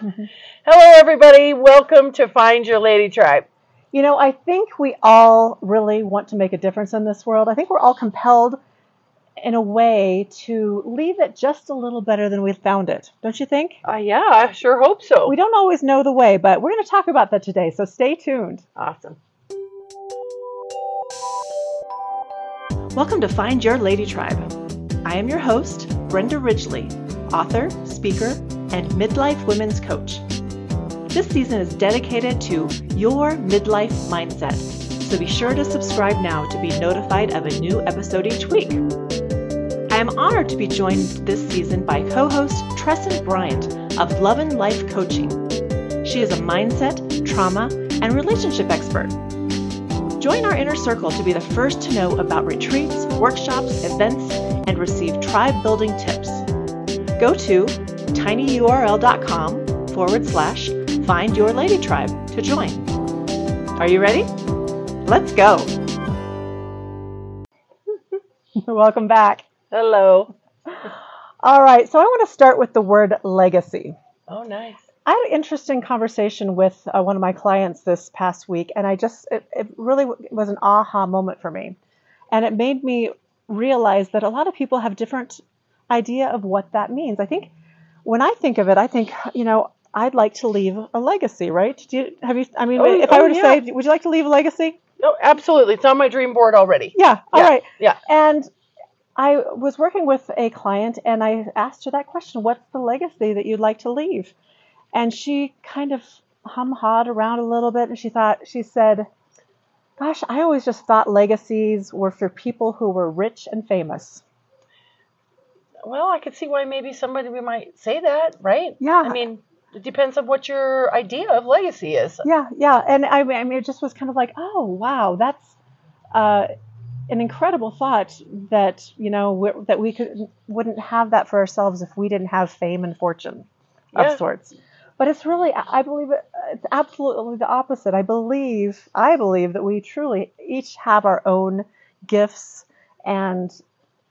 Hello, everybody. Welcome to Find Your Lady Tribe. You know, I think we all really want to make a difference in this world. I think we're all compelled in a way to leave it just a little better than we found it. Don't you think? Uh, yeah, I sure hope so. We don't always know the way, but we're going to talk about that today, so stay tuned. Awesome. Welcome to Find Your Lady Tribe. I am your host, Brenda Ridgley, author, speaker, and midlife women's coach. This season is dedicated to your midlife mindset, so be sure to subscribe now to be notified of a new episode each week. I am honored to be joined this season by co host Tressen Bryant of Lovin Life Coaching. She is a mindset, trauma, and relationship expert. Join our inner circle to be the first to know about retreats, workshops, events, and receive tribe building tips. Go to tinyurl.com forward slash find your lady tribe to join. Are you ready? Let's go. Welcome back. Hello. All right, so I want to start with the word legacy. Oh, nice. I had an interesting conversation with uh, one of my clients this past week, and I just, it, it really was an aha moment for me. And it made me realize that a lot of people have different idea of what that means. I think when I think of it, I think, you know, I'd like to leave a legacy, right? Do you, have you, I mean, Oh, if I oh, were to yeah. say, would you like to leave a legacy? No, absolutely. It's on my dream board already. Yeah, all Yeah, right. yeah. And I was working with a client and I asked her that question What's the legacy that you'd like to leave? And she kind of hum hawed around a little bit and she thought, she said, Gosh, I always just thought legacies were for people who were rich and famous. Well, I could see why maybe somebody might say that, right? Yeah. I mean, it depends on what your idea of legacy is. Yeah, yeah. And I mean, I mean, it just was kind of like, oh, wow, that's uh, an incredible thought that, you know, that we could, wouldn't have that for ourselves if we didn't have fame and fortune of Yeah. sorts. But it's really, I I believe it's absolutely the opposite. I believe, I believe that we truly each have our own gifts and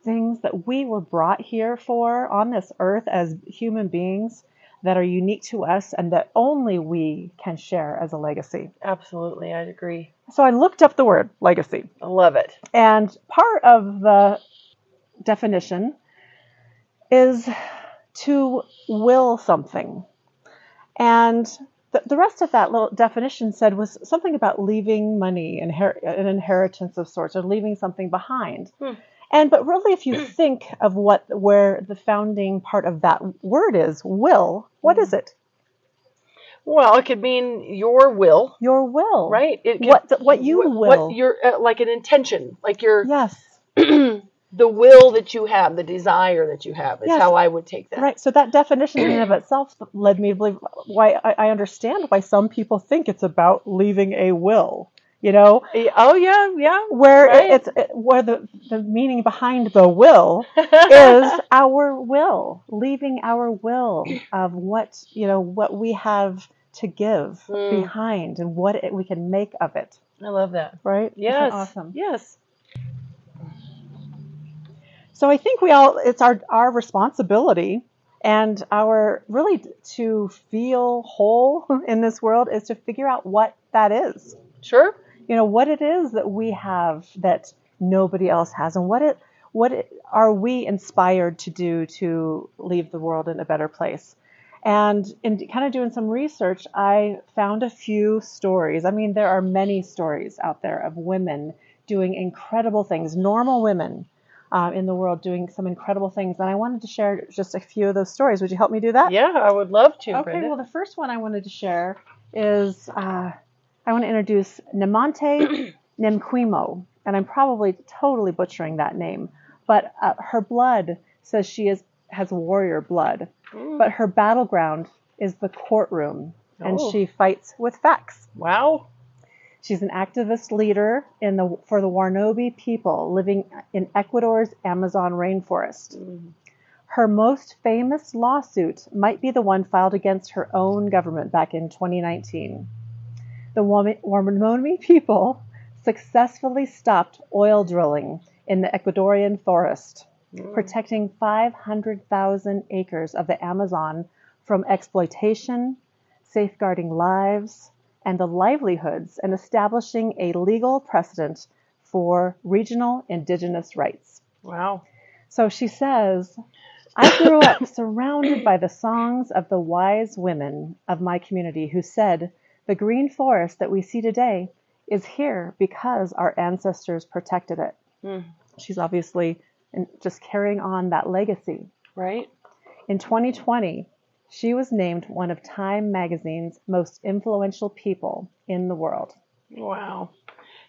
things that we were brought here for on this earth as human beings that are unique to us and that only we can share as a legacy. Absolutely, I'd agree. So I looked up the word legacy, I love it. and part of the definition is to will something. And the, the rest of that little definition said was something about leaving money, inher- an inheritance of sorts, or leaving something behind. Hmm. And but really, if you think of what where the founding part of that word is, will, what is it? Well, it could mean your will, Your will, right? It could, What what you what, will? What your uh, like an intention, like your yes. the will that you have, the desire that you have is Yes. how I would take that. Right. So that definition in and of itself led me to believe why I, I understand why some people think it's about leaving a will. You know, Oh yeah, yeah. where Right. it's it, where the the meaning behind the will is our will, leaving our will of what you know what we have to give Mm. behind and what it, we can make of it. I love that. Right? Yes. Awesome. Yes. So I think we all it's our our responsibility and our really to feel whole in this world is to figure out what that is. Sure. You know, what it is that we have that nobody else has and what it what it, are we inspired to do to leave the world in a better place? And in kind of doing some research, I found a few stories. I mean, there are many stories out there of women doing incredible things, normal women uh, in the world doing some incredible things. And I wanted to share just a few of those stories. Would you help me do that? Yeah, I would love to, Okay, Brenda. well, the first one I wanted to share is uh, I want to introduce Nemonte Nenquimo, and I'm probably totally butchering that name, but uh, her blood says she is has warrior blood, Mm. but her battleground is the courtroom, and Oh. she fights with facts. wow. She's an activist leader in the for the Waorani people living in Ecuador's Amazon rainforest. Mm. Her most famous lawsuit might be the one filed against her own government back in 2019. The Wami- people successfully stopped oil drilling in the Ecuadorian forest, Mm. protecting 500,000 acres of the Amazon from exploitation, safeguarding lives and the livelihoods, and establishing a legal precedent for regional indigenous rights. Wow. So she says, I grew up surrounded by the songs of the wise women of my community who said, The green forest that we see today is here because our ancestors protected it. Hmm. She's obviously just carrying on that legacy. Right? In 2020, she was named one of Time magazine's most influential people in the world. Wow.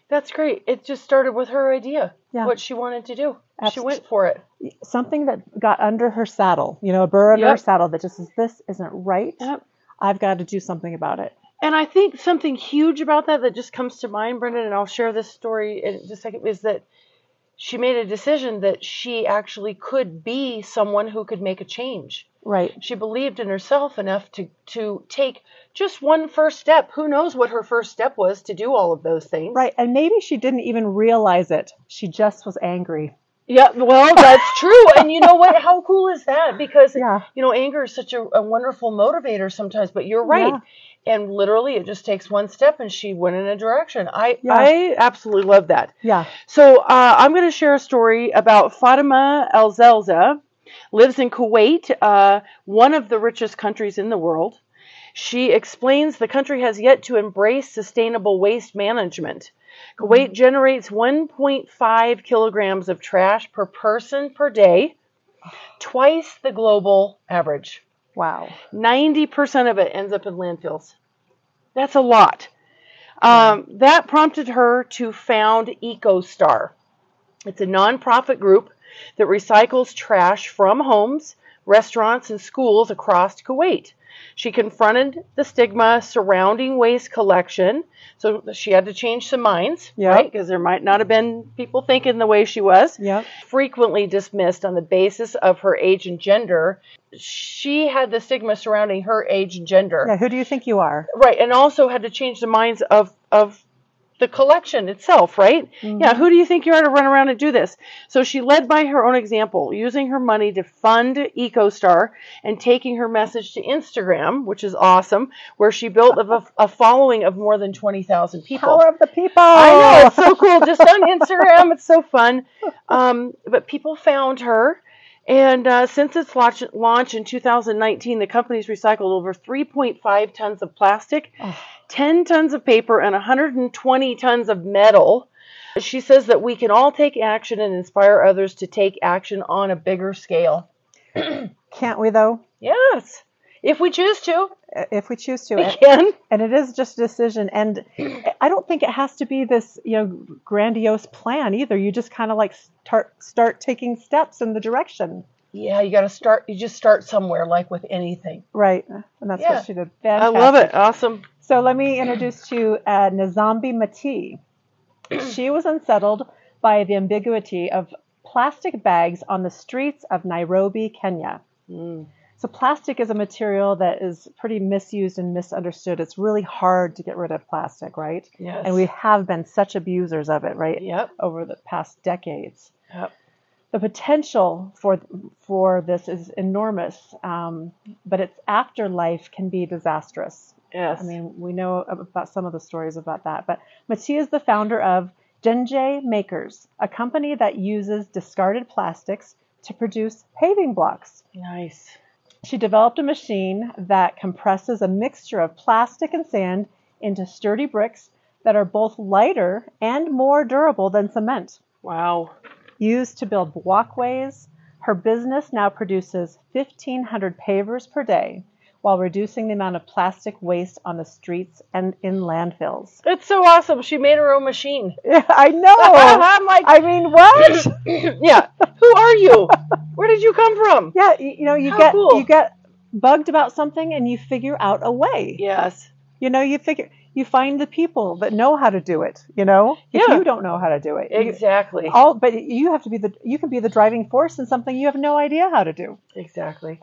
That's great. It just started with her idea. Yeah. What she wanted to do. She went for it. Something that got under her saddle, you know, a burr under her saddle that just says, This isn't right. Yep. I've got to do something about it. And I think something huge about that that just comes to mind, Brenda, and I'll share this story in just a second, is that she made a decision that she actually could be someone who could make a change. Right. She believed in herself enough to, to take just one first step. Who knows what her first step was to do all of those things? Right. And maybe she didn't even realize it. She just was angry. Yeah, well, that's true. And you know what? How cool is that? Because, Yeah. you know, anger is such a, a wonderful motivator sometimes, but you're right. And literally, it just takes one step, and she went in a direction. I, Yeah. I absolutely love that. Yeah. So uh, I'm going to share a story about Fatima El Zelza. Lives in Kuwait, uh, one of the richest countries in the world. She explains the country has yet to embrace sustainable waste management. Kuwait generates 1.5 kilograms of trash per person per day, twice the global average. Wow. 90% of it ends up in landfills. That's a lot. Um, that prompted her to found EcoStar. It's a nonprofit group that recycles trash from homes, restaurants, and schools across Kuwait. She confronted the stigma surrounding waste collection, so she had to change some minds, Yep. right? Because there might not have been people thinking the way she was Yep. frequently dismissed on the basis of her age and gender. She had the stigma surrounding her age and gender. Yeah. Who do you think you are? Right, and also had to change the minds of of the collection itself, right? Yeah, who do you think you are to run around and do this? So she led by her own example, using her money to fund EcoStar and taking her message to Instagram, which is awesome, where she built a, a following of more than 20,000 people. Power of the people. I know it's so cool. Just on Instagram, it's so fun. Um, but people found her, and uh, since its launch, launch in 2019, the company's recycled over 3.5 tons of plastic, Oh. 10 tons of paper, and 120 tons of metal. She says that we can all take action and inspire others to take action on a bigger scale. Can't we though? Yes, if we choose to, If we choose to. we And- can. and it is just a decision and i don't think it has to be this you know grandiose plan either you just kind of like start start taking steps in the direction Yeah, you got to start. You just start somewhere, like with anything. right and that's Yeah. what she did I love it. Awesome. so let me introduce to you uh, Nzambi Matee she was unsettled by the ambiguity of plastic bags on the streets of nairobi kenya Mm. So plastic is a material that is pretty misused and misunderstood it's really hard to get rid of plastic right Yes. and we have been such abusers of it right Yep. over the past decades. Yep. The potential for for this is enormous, um, but its afterlife can be disastrous. Yes. I mean, we know about some of the stories about that. But Matee is the founder of Gjenge Makers, a company that uses discarded plastics to produce paving blocks. nice. She developed a machine that compresses a mixture of plastic and sand into sturdy bricks that are both lighter and more durable than cement. Wow. Used to build walkways, her business now produces 1,500 pavers per day while reducing the amount of plastic waste on the streets and in landfills. It's so awesome. She made her own machine. Yeah, I know. I'm like, I mean, what? yeah. Who are you? Where did you come from? yeah, you, you know, you How get cool. you get bugged about something and you figure out a way. Yes. You know, you figure you find the people that know how to do it. You know, if you don't know how to do it, you- Exactly. all but you have to be the you can be the driving force in something you have no idea how to do. Exactly.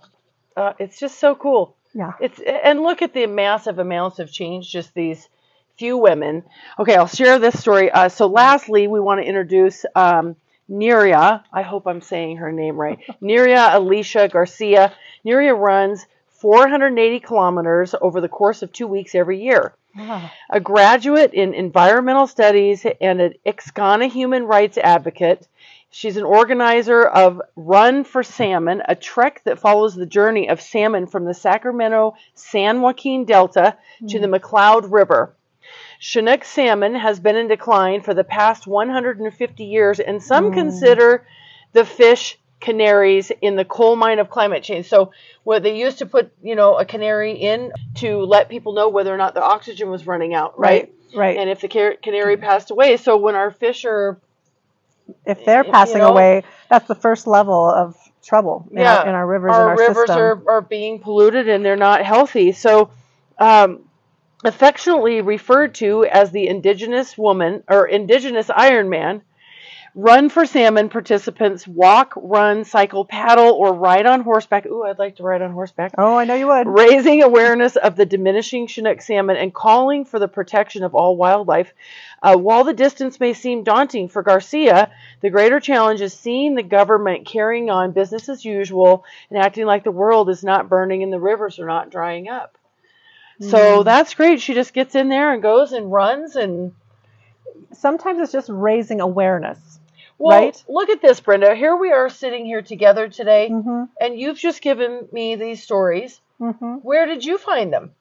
Uh, it's just so cool. Yeah. It's and look at the massive amounts of change just these few women. Okay, I'll share this story. Uh, so, lastly, we want to introduce um, Niria. I hope I'm saying her name right. Niria Alicia Garcia. Niria runs 480 kilometers over the course of two weeks every year. Wow. A graduate in environmental studies and an Xicana human rights advocate, she's an organizer of Run for Salmon, a trek that follows the journey of salmon from the Sacramento San Joaquin Delta to the hmm. McCloud River. Chinook salmon has been in decline for the past 150 years, and some hmm. consider the fish canaries in the coal mine of climate change. So, where they used to put, you know, a canary in to let people know whether or not the oxygen was running out, right? Right. And if the canary passed away, so when our fish are, if they're you passing know- away, that's the first level of trouble in, yeah, our, in our rivers our, and our rivers are, are being polluted and they're not healthy. So, um, affectionately referred to as the indigenous woman or indigenous Iron Man, Run for Salmon participants walk, run, cycle, paddle, or ride on horseback. Ooh, I'd like to ride on horseback. oh, I know you would. Raising awareness of the diminishing Chinook salmon and calling for the protection of all wildlife. Uh, while the distance may seem daunting for Garcia, the greater challenge is seeing the government carrying on business as usual and acting like the world is not burning and the rivers are not drying up. So that's great. She just gets in there and goes and runs and Sometimes it's just raising awareness. Well, Right. look at this, Brenda. Here we are sitting here together today, Mm-hmm. and you've just given me these stories. Mm-hmm. Where did you find them?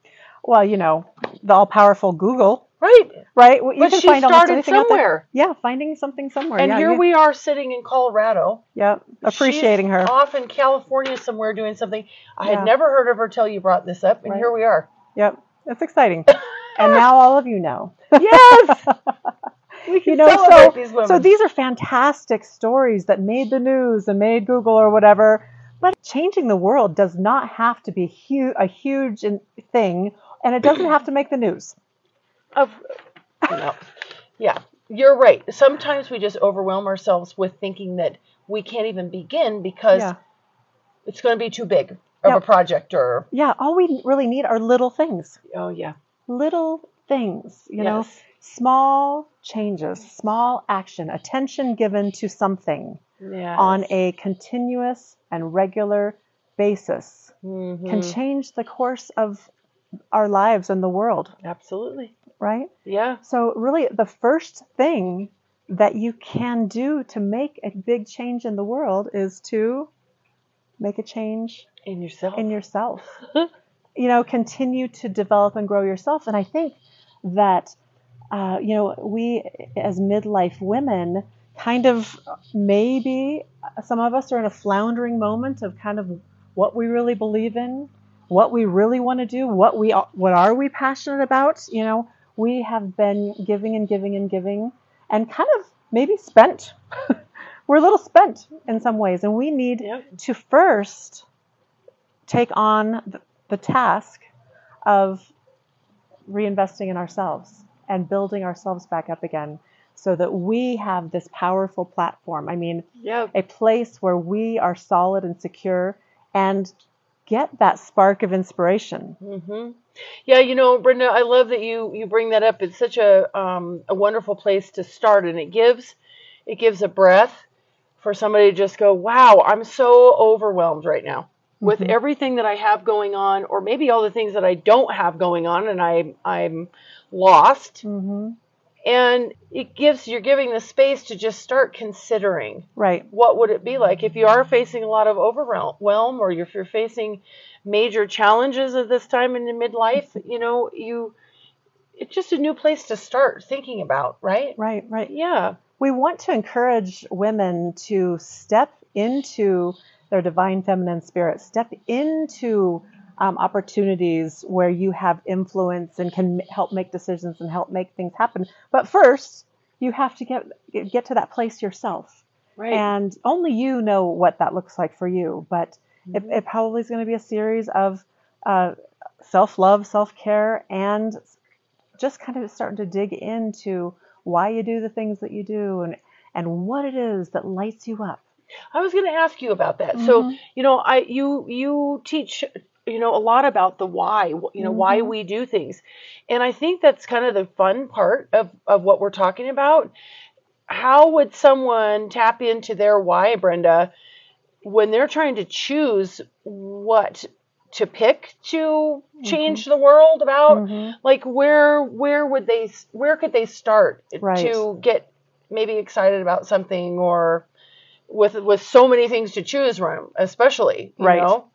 Well, you know, the all-powerful Google, Right. right? You But can she find started anything out there. somewhere. Yeah, finding something somewhere. And yeah, here you- we are sitting in Colorado. Yeah, appreciating She's her. Off in California somewhere doing something. I Yeah. had never heard of her till you brought this up, and Right. here we are. Yep, it's exciting. and now all of you know. Yes. you know, so these women. so these are fantastic stories that made the news and made Google or whatever. But changing the world does not have to be hu- a huge in- thing, and it doesn't have to make the news. of, no. Yeah, you're right. Sometimes we just overwhelm ourselves with thinking that we can't even begin because Yeah. it's going to be too big of Yeah. a project or Yeah, all we really need are little things. oh yeah, Little things, you know, Yes. Small changes, small action, attention given to something yeah. on a continuous and regular basis Mhm. can change the course of our lives and the world, absolutely right? yeah So, really, the first thing that you can do to make a big change in the world is to make a change in yourself. in yourself. you know, continue to develop and grow yourself. And I think that, uh, you know, we as midlife women kind of maybe some of us are in a floundering moment of kind of what we really believe in, what we really want to do, what we are, what are we passionate about. You know, we have been giving and giving and giving, and kind of maybe spent. We're a little spent in some ways, and we need Yep. to first take on the, the task of reinvesting in ourselves and building ourselves back up again so that we have this powerful platform. I mean, yeah a place where we are solid and secure and get that spark of inspiration. hmm Yeah, you know, Brenda, I love that you you bring that up. It's such a um, a wonderful place to start, and it gives it gives a breath for somebody to just go, "Wow, I'm so overwhelmed right now with Mhm. everything that I have going on, or maybe all the things that I don't have going on, and I I'm lost." hmm And it gives you're giving the space to just start considering Right. what would it be like if you are facing a lot of overwhelm or if you're facing major challenges at this time in the midlife you know you it's just a new place to start thinking about right Right. Right. yeah We want to encourage women to step into their divine feminine spirit, step into um, opportunities where you have influence and can m- help make decisions and help make things happen. But first, you have to get get to that place yourself, right and only you know what that looks like for you. But it, Mhm. it probably is going to be a series of uh, self love, self care, and just kind of starting to dig into why you do the things that you do and and what it is that lights you up. I was going to ask you about that so Mhm. you know i you you teach you know a lot about the why you know why Mhm. we do things and i think that's kind of the fun part of of what we're talking about how would someone tap into their why brenda when they're trying to choose what to pick to change the world about Mhm. like where where would they where could they start Right. to get maybe excited about something or with with so many things to choose from especially Right. know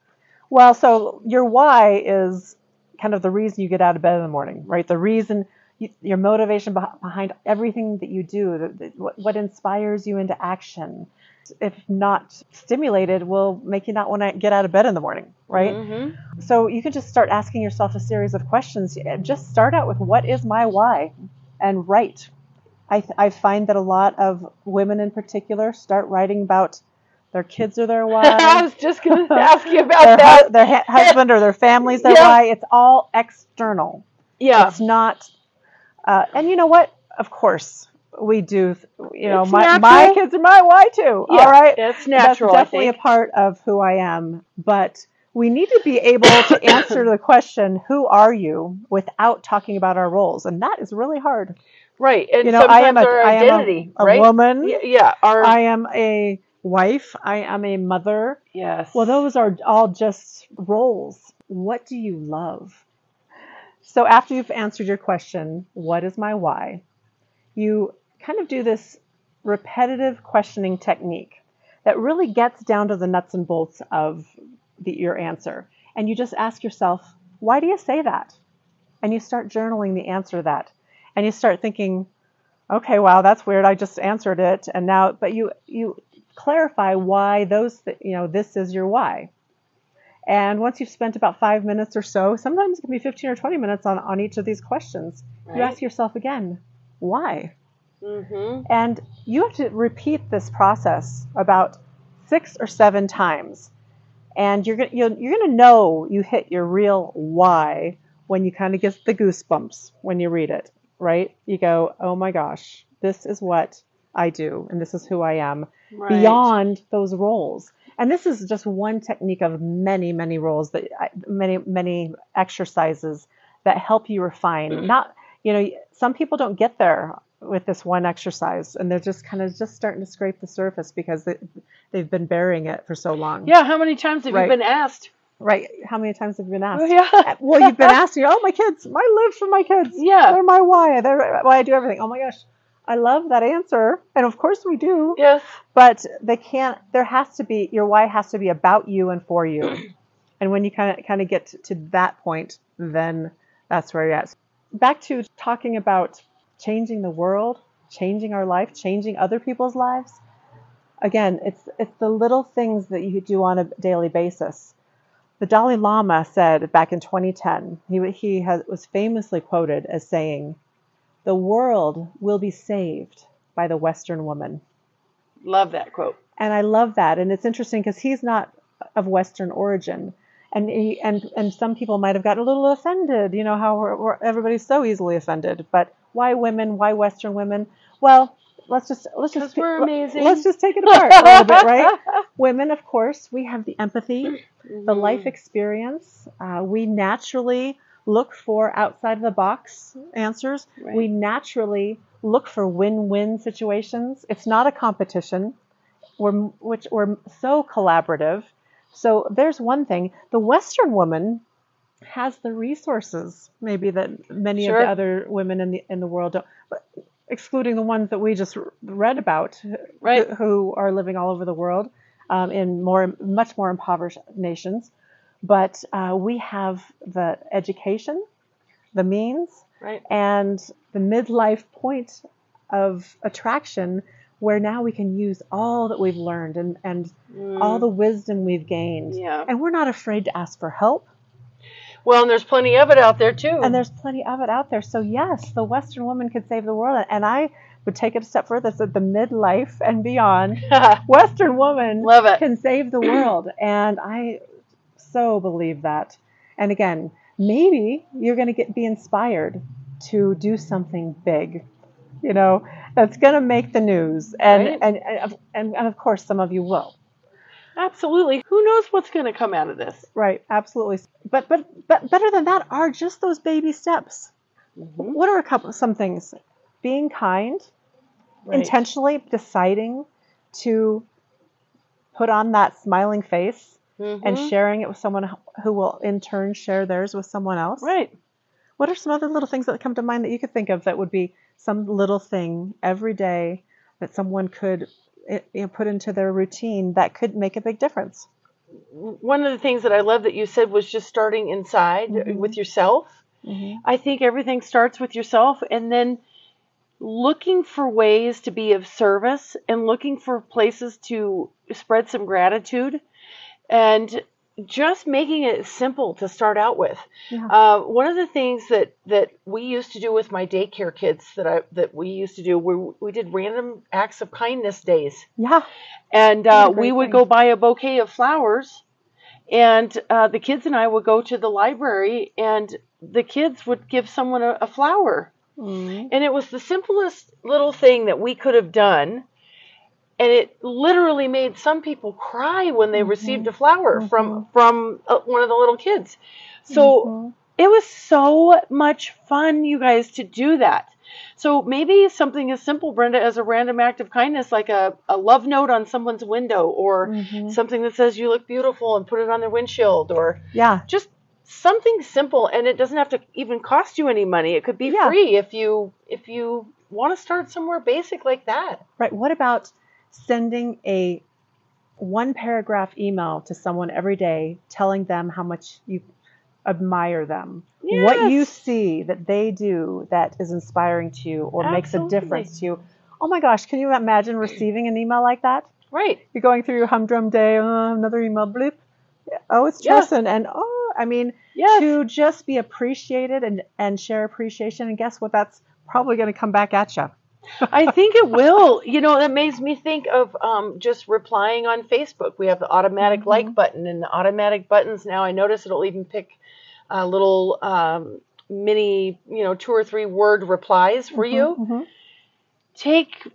Well, so your why is kind of the reason you get out of bed in the morning, right? The reason, you, your motivation behind everything that you do, the, the, what, what inspires you into action. If not stimulated, will make you not want to get out of bed in the morning, right? Mhm. So you can just start asking yourself a series of questions. Just start out with what is my why and write. I, th- I find that a lot of women in particular start writing about their kids or their wives. I was just going to ask you about hu- that their ha- husband or their families, their Yeah. why. It's all external. yeah It's not. Uh, and you know what? Of course, we do. You know, It's my, my kids are my why too. Yeah, all right, it's natural, That's definitely a part of who I am. But we need to be able to answer the question, "Who are you?" without talking about our roles, and that is really hard. Right and You know, I am sometimes a, our I am a- a, right woman. yeah, yeah our I am a wife. I am a mother. yes Well, those are all just roles. What do you love? So, after you've answered your question, what is my why? You kind of do this repetitive questioning technique that really gets down to the nuts and bolts of the, your answer. And you just ask yourself, why do you say that? And you start journaling the answer that. And you start thinking, okay, wow, that's weird. I just answered it. And now, but you, you clarify why those, th- you know, this is your why. And once you've spent about five minutes or so, sometimes it can be 15 or 20 minutes on, on each of these questions, you ask yourself again, why? hmm And you have to repeat this process about six or seven times. And you're gonna you're, you're gonna know you hit your real why when you kind of get the goosebumps when you read it, right? You go, oh my gosh, this is what I do, and this is who I am right. beyond those roles. And this is just one technique of many, many roles that I- many, many exercises that help you refine. Mm. Not, you know, some people don't get there with this one exercise, and they're just kind of just starting to scrape the surface because they, they've been burying it for so long. yeah how many times have Right. you been asked Right? How many times have you been asked? Oh, yeah uh, Well, you've been asked. You oh, my kids. I live for my kids. Yeah. they're my why. They're why I do everything. Oh my gosh, I love that answer, and of course we do yes but they can't there has to be your why has to be about you and for you and when you kind of kind of get to, to that point then that's where you're at back to talking about changing the world changing our life changing other people's lives again it's it's the little things that you do on a daily basis the dalai lama said back in 2010 he, he has, was famously quoted as saying the world will be saved by the western woman love that quote and I love that. And it's interesting because he's not of Western origin, and he, and and some people might have gotten a little offended. You know how we're, we're, everybody's so easily offended. But why women? Why Western women? Well, let's just let's just we're amazing. Let's just take it apart a little bit, right? Women, of course, we have the empathy, the life experience. Uh, we naturally look for outside of the box answers. Right. We naturally look for win-win situations. It's not a competition. We're which we're so collaborative. So there's one thing. The Western woman has the resources, maybe that many of the other women in the in the world don't. But excluding the ones that we just read about, Right. who, are living all over the world um, in more much more impoverished nations. But uh, we have the education, the means, right and the midlife point of attraction where now we can use all that we've learned and, and all the wisdom we've gained. Mm. Yeah. And we're not afraid to ask for help. Well and there's plenty of it out there too And there's plenty of it out there. So, yes, the Western woman could save the world. And I would take it a step further. So, the midlife and beyond, Western woman Love it. can save the world. And I so believe that. And again, maybe you're going to get be inspired to do something big, you know, that's going to make the news. And, Right. and, and, and, and of course, some of you will. Absolutely who knows what's going to come out of this Right, absolutely. But but but better than that are just those baby steps. Mhm. What are a couple some things? Being kind, Right. intentionally deciding to put on that smiling face and Mhm. sharing it with someone who will in turn share theirs with someone else. Right. What are some other little things that come to mind that you could think of that would be some little thing every day that someone could you know, put into their routine that could make a big difference? One of the things that I love that you said was just starting inside Mhm. with yourself. I think everything starts with yourself and then looking for ways to be of service and looking for places to spread some gratitude and just making it simple to start out with. Yeah. Uh, one of the things that, that we used to do with my daycare kids that I that we used to do we we did random acts of kindness days Yeah. and uh, we would thing. go buy a bouquet of flowers and uh, the kids and i would go to the library and the kids would give someone a, a flower Mm. and it was the simplest little thing that we could have done and it literally made some people cry when they Mhm. received a flower Mhm. from from uh, one of the little kids so Mhm. it was so much fun, you guys, to do that. So maybe something as simple, Brenda, as a random act of kindness, like a, a love note on someone's window, or Mhm. something that says you look beautiful and put it on their windshield, or yeah. just something simple, and it doesn't have to even cost you any money. It could be Yeah. free if you if you want to start somewhere basic like that. Right. What about sending a one paragraph email to someone every day telling them how much you admire them? What you see that they do that is inspiring to you or makes a difference to you. Oh my gosh, can you imagine receiving an email like that? Right. You're going through your humdrum day, oh, another email, bloop. Oh, it's Yeah. And oh, I mean, Yes. to just be appreciated and, and share appreciation. And guess what? That's probably going to come back at you. I think it will. You know, that makes me think of um, just replying on Facebook. We have the automatic Mhm. like button, and the automatic buttons now. I notice it'll even pick uh, little um, mini, you know, two or three word replies for you. Mhm. Take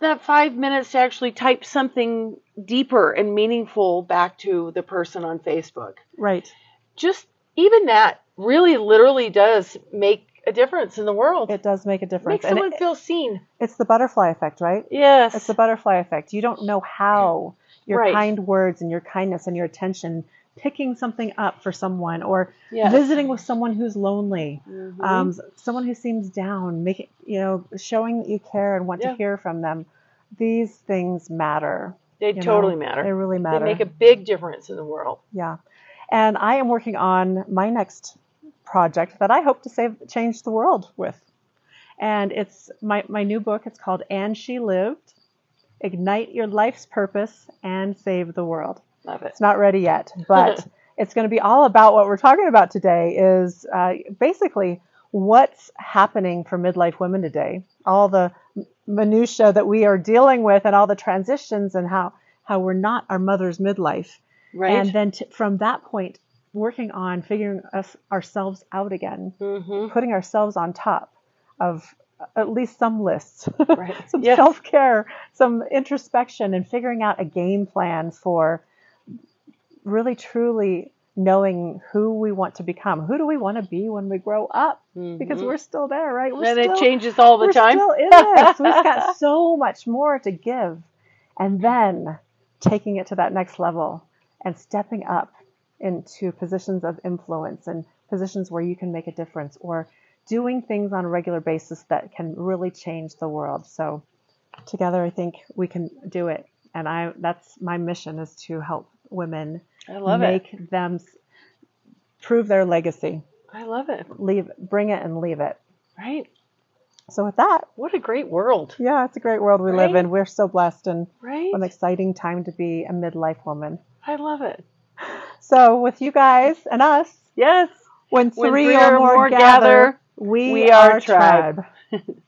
that five minutes to actually type something deeper and meaningful back to the person on Facebook. Right. Just even that really, literally does make a difference in the world. It does make a difference. makes someone it- feel seen. it's the butterfly effect, right? Yes. It's the butterfly effect. You don't know how your Right. kind words and your kindness and your attention, picking something up for someone or yes. visiting with someone who's lonely, Mhm. um, someone who seems down, making you know, showing that you care and want Yeah. to hear from them. These things matter. They you know? totally matter. They really matter. They make a big difference in the world. Yeah. And I am working on my next project that I hope to save change the world with. And it's my, my new book. It's called And She Lived Ignite Your Life's Purpose and Save the World. Love it. It's not ready yet, but it's going to be all about what we're talking about today is uh, basically what's happening for midlife women today, all the minutia that we are dealing with and all the transitions and how, how we're not our mother's midlife. Right. And then t- from that point, working on figuring us ourselves out again, hmm putting ourselves on top of at least some lists, Right. some Yes. self care, some introspection, and figuring out a game plan for really truly knowing who we want to become. Who do we want to be when we grow up? Because Mhm. we're still there, right? We're and still, it changes all the we're time. still in this. We've got so much more to give. And then taking it to that next level and stepping up into positions of influence and positions where you can make a difference or doing things on a regular basis that can really change the world. So together I think we can do it. And I that's my mission is to help women I love make it. them prove their legacy. I love it. Leave bring it and leave it. Right. So with that, What a great world. Yeah, it's a great world we live in. We're so blessed and Right. an exciting time to be a midlife woman. I love it. So with you guys and us, Yes. when When three, three or or more, more gather, gather, we, we are are tribe. tribe.